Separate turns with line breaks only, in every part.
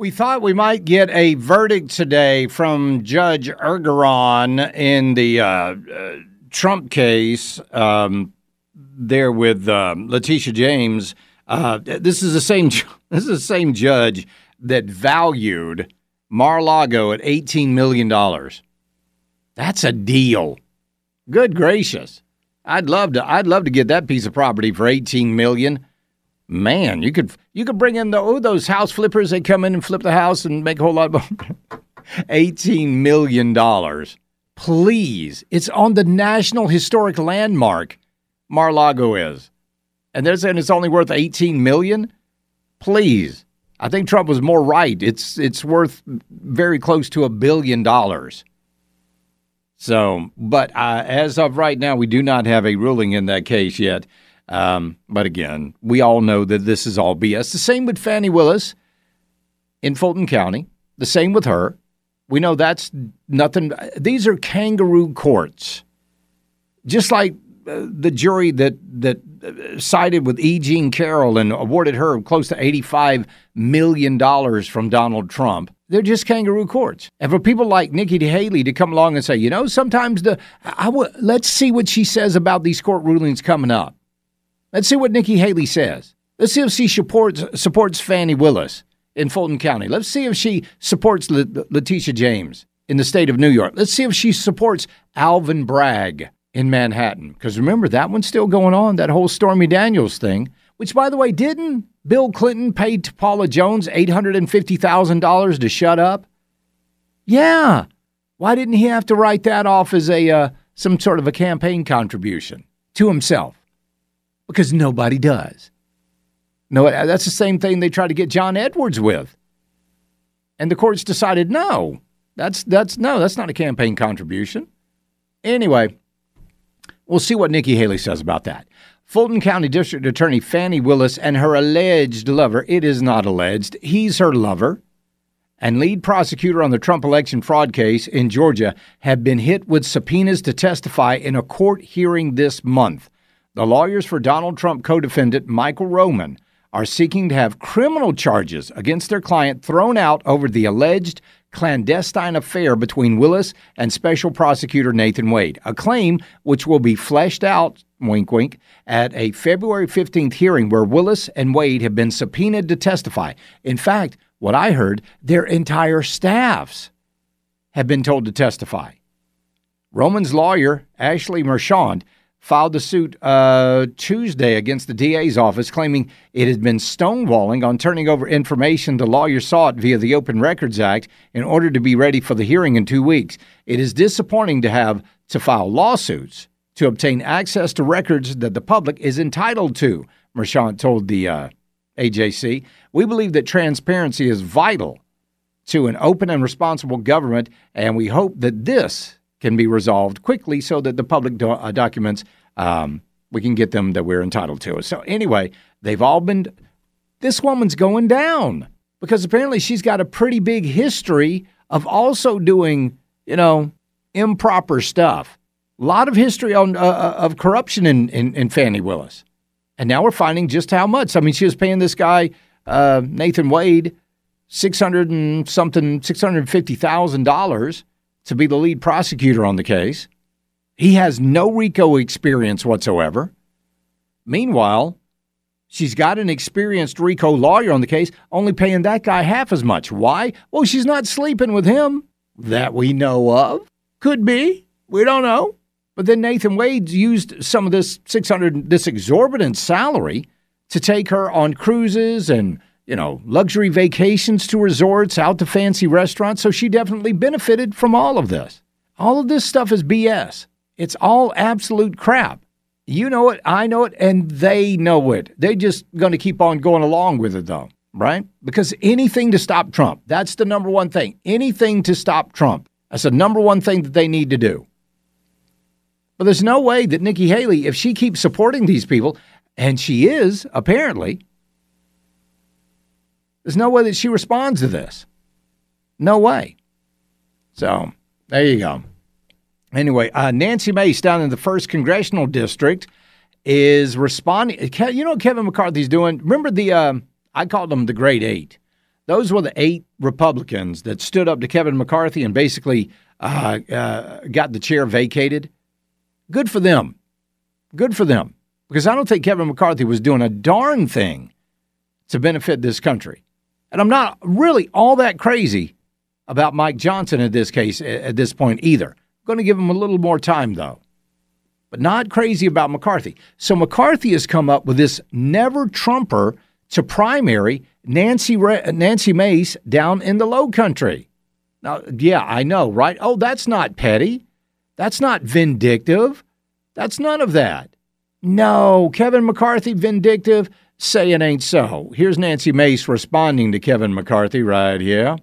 We thought we might get a verdict today from Judge Engoron in the uh, uh, Trump case um, there with um, Letitia James. Uh, this is the same. This is the same judge that valued Mar-a-Lago at eighteen million dollars. That's a deal. Good gracious, I'd love to. I'd love to get that piece of property for eighteen million. Man, you could you could bring in the oh those house flippers. They come in and flip the house and make a whole lot of eighteen million dollars. Please, it's on the National Historic Landmark. Mar-Lago is, and they're saying it's only worth eighteen million. Please, I think Trump was more right. It's it's worth very close to a billion dollars. So, but uh, as of right now, we do not have a ruling in that case yet. Um, but again, we all know that this is all BS. The same with Fani Willis in Fulton County. The same with her. We know that's nothing. These are kangaroo courts. Just like uh, the jury that that uh, sided with E. Jean Carroll and awarded her close to eighty-five million dollars from Donald Trump. They're just kangaroo courts. And for people like Nikki Haley to come along and say, you know, sometimes the I w- let's see what she says about these court rulings coming up. Let's see what Nikki Haley says. Let's see if she supports supports Fani Willis in Fulton County. Let's see if she supports Letitia James in the state of New York. Let's see if she supports Alvin Bragg in Manhattan. Because remember, that one's still going on, that whole Stormy Daniels thing, which, by the way, didn't Bill Clinton pay to Paula Jones $850,000 to shut up? Yeah. Why didn't he have to write that off as a uh, some sort of a campaign contribution to himself? Because nobody does. No, that's the same thing they tried to get John Edwards with. And the courts decided no. That's that's no, that's not a campaign contribution. Anyway, we'll see what Nikki Haley says about that. Fulton County District Attorney Fani Willis and her alleged lover, it is not alleged, he's her lover, and lead prosecutor on the Trump election fraud case in Georgia have been hit with subpoenas to testify in a court hearing this month. The lawyers for Donald Trump co defendant Michael Roman are seeking to have criminal charges against their client thrown out over the alleged clandestine affair between Willis and special prosecutor Nathan Wade, a claim which will be fleshed out, wink wink, at a February 15th hearing where Willis and Wade have been subpoenaed to testify. In fact, what I heard, their entire staffs have been told to testify. Roman's lawyer, Ashleigh Merchant, filed the suit uh, Tuesday against the DA's office, claiming it had been stonewalling on turning over information the lawyer sought via the Open Records Act in order to be ready for the hearing in two weeks. It is disappointing to have to file lawsuits to obtain access to records that the public is entitled to, Merchant told the uh, AJC. We believe that transparency is vital to an open and responsible government, and we hope that this can be resolved quickly so that the public do- uh, documents um, we can get them that we're entitled to. So anyway, they've all been. This woman's going down because apparently she's got a pretty big history of also doing, you know, improper stuff. A lot of history on uh, uh of corruption in, in, in Fani Willis, and now we're finding just how much. I mean, she was paying this guy uh, Nathan Wade six hundred and something, six hundred fifty thousand dollars to be the lead prosecutor on the case. He has no RICO experience whatsoever. Meanwhile, She's got an experienced RICO lawyer on the case, only paying that guy half as much. Why? Well, she's not sleeping with him that we know of. Could be. We don't know. But then Nathan Wade used some of this 600 this exorbitant salary to take her on cruises and, you know, luxury vacations to resorts, out to fancy restaurants, so she definitely benefited from all of this. All of this stuff is BS. It's all absolute crap. You know it, I know it, and they know it. They're just going to keep on going along with it, though, right? Because anything to stop Trump, that's the number one thing. Anything to stop Trump. That's the number one thing that they need to do. But there's no way that Nikki Haley, if she keeps supporting these people, and she is, apparently, there's no way that she responds to this. No way. So there you go. Anyway, uh, Nancy Mace down in the first congressional district is responding. You know what Kevin McCarthy's doing? Remember the um, I called them the Great Eight. Those were the eight Republicans that stood up to Kevin McCarthy and basically uh, uh, got the chair vacated. Good for them. Good for them. Because I don't think Kevin McCarthy was doing a darn thing to benefit this country. And I'm not really all that crazy about Mike Johnson in this case at this point either. Going to give him a little more time, though. But not crazy about McCarthy. So McCarthy has come up with this never Trumper to primary Nancy Nancy Mace down in the Low Country. Now, yeah, I know, right? Oh, that's not petty. That's not vindictive. That's none of that. No, Kevin McCarthy vindictive. Say it ain't so. Here's Nancy Mace responding to Kevin McCarthy right here.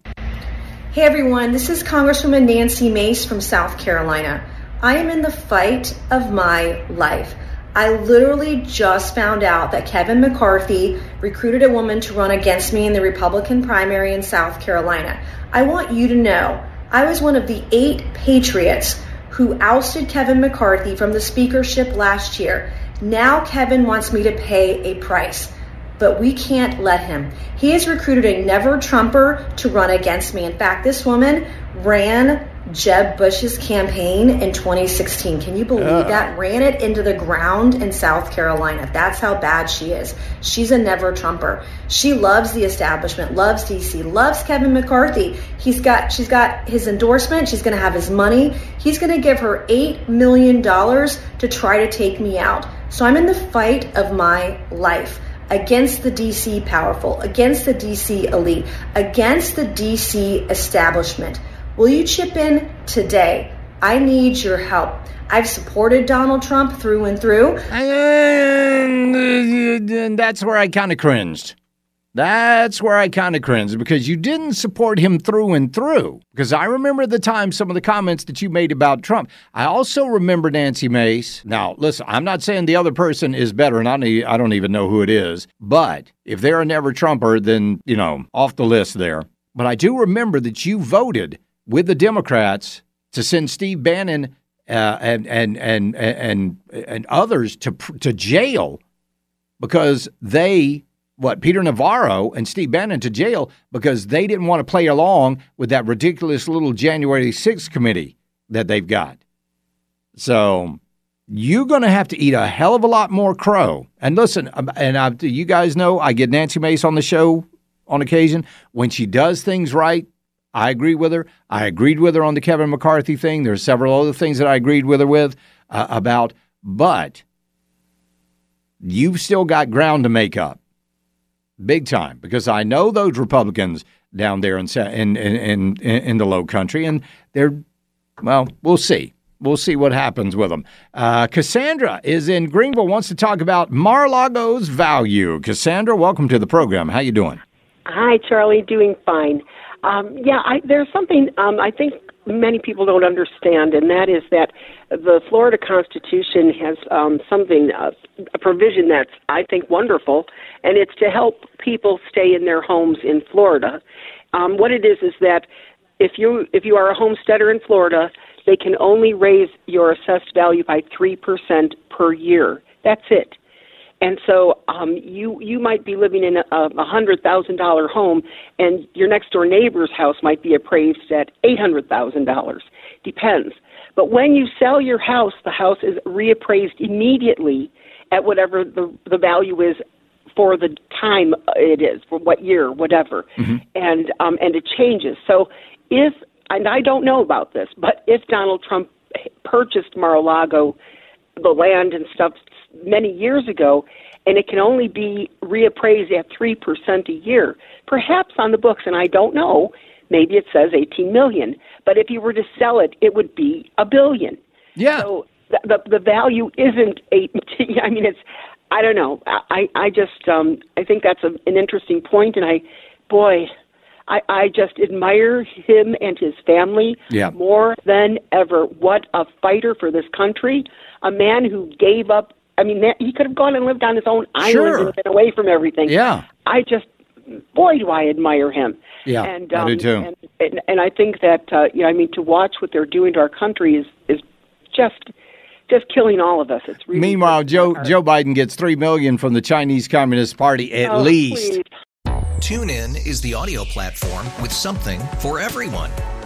Hey everyone, this is Congresswoman Nancy Mace from South Carolina. I am in the fight of my life. I literally just found out that Kevin McCarthy recruited a woman to run against me in the Republican primary in South Carolina. I want you to know I was one of the eight patriots who ousted Kevin McCarthy from the speakership last year. Now Kevin wants me to pay a price but we can't let him. He has recruited a never Trumper to run against me. In fact, this woman ran Jeb Bush's campaign in 2016. Can you believe that? Ran it into the ground in South Carolina. That's how bad she is. She's a never Trumper. She loves the establishment, loves DC, loves Kevin McCarthy. He's got she's got his endorsement, she's going to have his money. He's going to give her 8 million dollars to try to take me out. So I'm in the fight of my life against the DC powerful, against the DC elite, against the DC establishment. Will you chip in today? I need your help. I've supported Donald Trump through and through.
And uh, that's where I kind of cringed. That's where I kind of cringe because you didn't support him through and through. Because I remember the time some of the comments that you made about Trump. I also remember Nancy Mace. Now, listen, I'm not saying the other person is better, and I don't, I don't even know who it is. But if they're a never Trumper, then, you know, off the list there. But I do remember that you voted with the Democrats to send Steve Bannon uh, and, and, and, and, and others to, to jail because they what Peter Navarro and Steve Bannon to jail because they didn't want to play along with that ridiculous little January 6th committee that they've got. So you're going to have to eat a hell of a lot more crow. And listen, um, and I, you guys know I get Nancy Mace on the show on occasion. When she does things right, I agree with her. I agreed with her on the Kevin McCarthy thing. There are several other things that I agreed with her with uh, about, but you've still got ground to make up big time because I know those Republicans down there in in in in, the Low Country, and they're well, we'll see. We'll see what happens with them. Uh, Cassandra is in Greenville. Wants to talk about Mar-a-Lago's value. Cassandra, welcome to the program. How you doing?
Hi, Charlie. Doing fine. Um, yeah, I, there's something um, I think many people don't understand, and that is that the Florida Constitution has um, something, uh, a provision that's, I think, wonderful, and it's to help people stay in their homes in Florida. Um, what it is is that if you if you are a homesteader in Florida, they can only raise your assessed value by three percent per year. That's it. And so um, you you might be living in a, a hundred thousand dollar home, and your next door neighbor's house might be appraised at eight hundred thousand dollars. Depends. But when you sell your house, the house is reappraised immediately at whatever the the value is for the time it is, for what year, whatever, and um, and it changes. So if and I don't know about this, but if Donald Trump purchased Mar-a-Lago, the land and stuff many years ago, and it can only be reappraised at three percent a year, perhaps on the books, and I don't know. Maybe it says 18 million, but if you were to sell it, it would be a billion.
Yeah.
So the the, the value isn't 18, I mean, it's I don't know. I I just um I think that's a, an interesting point, and I, boy, I I just admire him and his family
Yeah.
more than ever. What a fighter for this country! A man who gave up. I mean, that, he could have gone and lived on his own island
Sure.
and been away from everything.
Yeah.
I just, boy, do I admire him.
Yeah,
and,
I
um,
do too.
And, and, and I think that uh, you know, I mean, to watch what they're doing to our country is is just just killing all of us. It's really
Meanwhile, Joe Joe Biden gets three million from the Chinese Communist Party at
Oh,
least.
please.
TuneIn is the audio platform with something for everyone.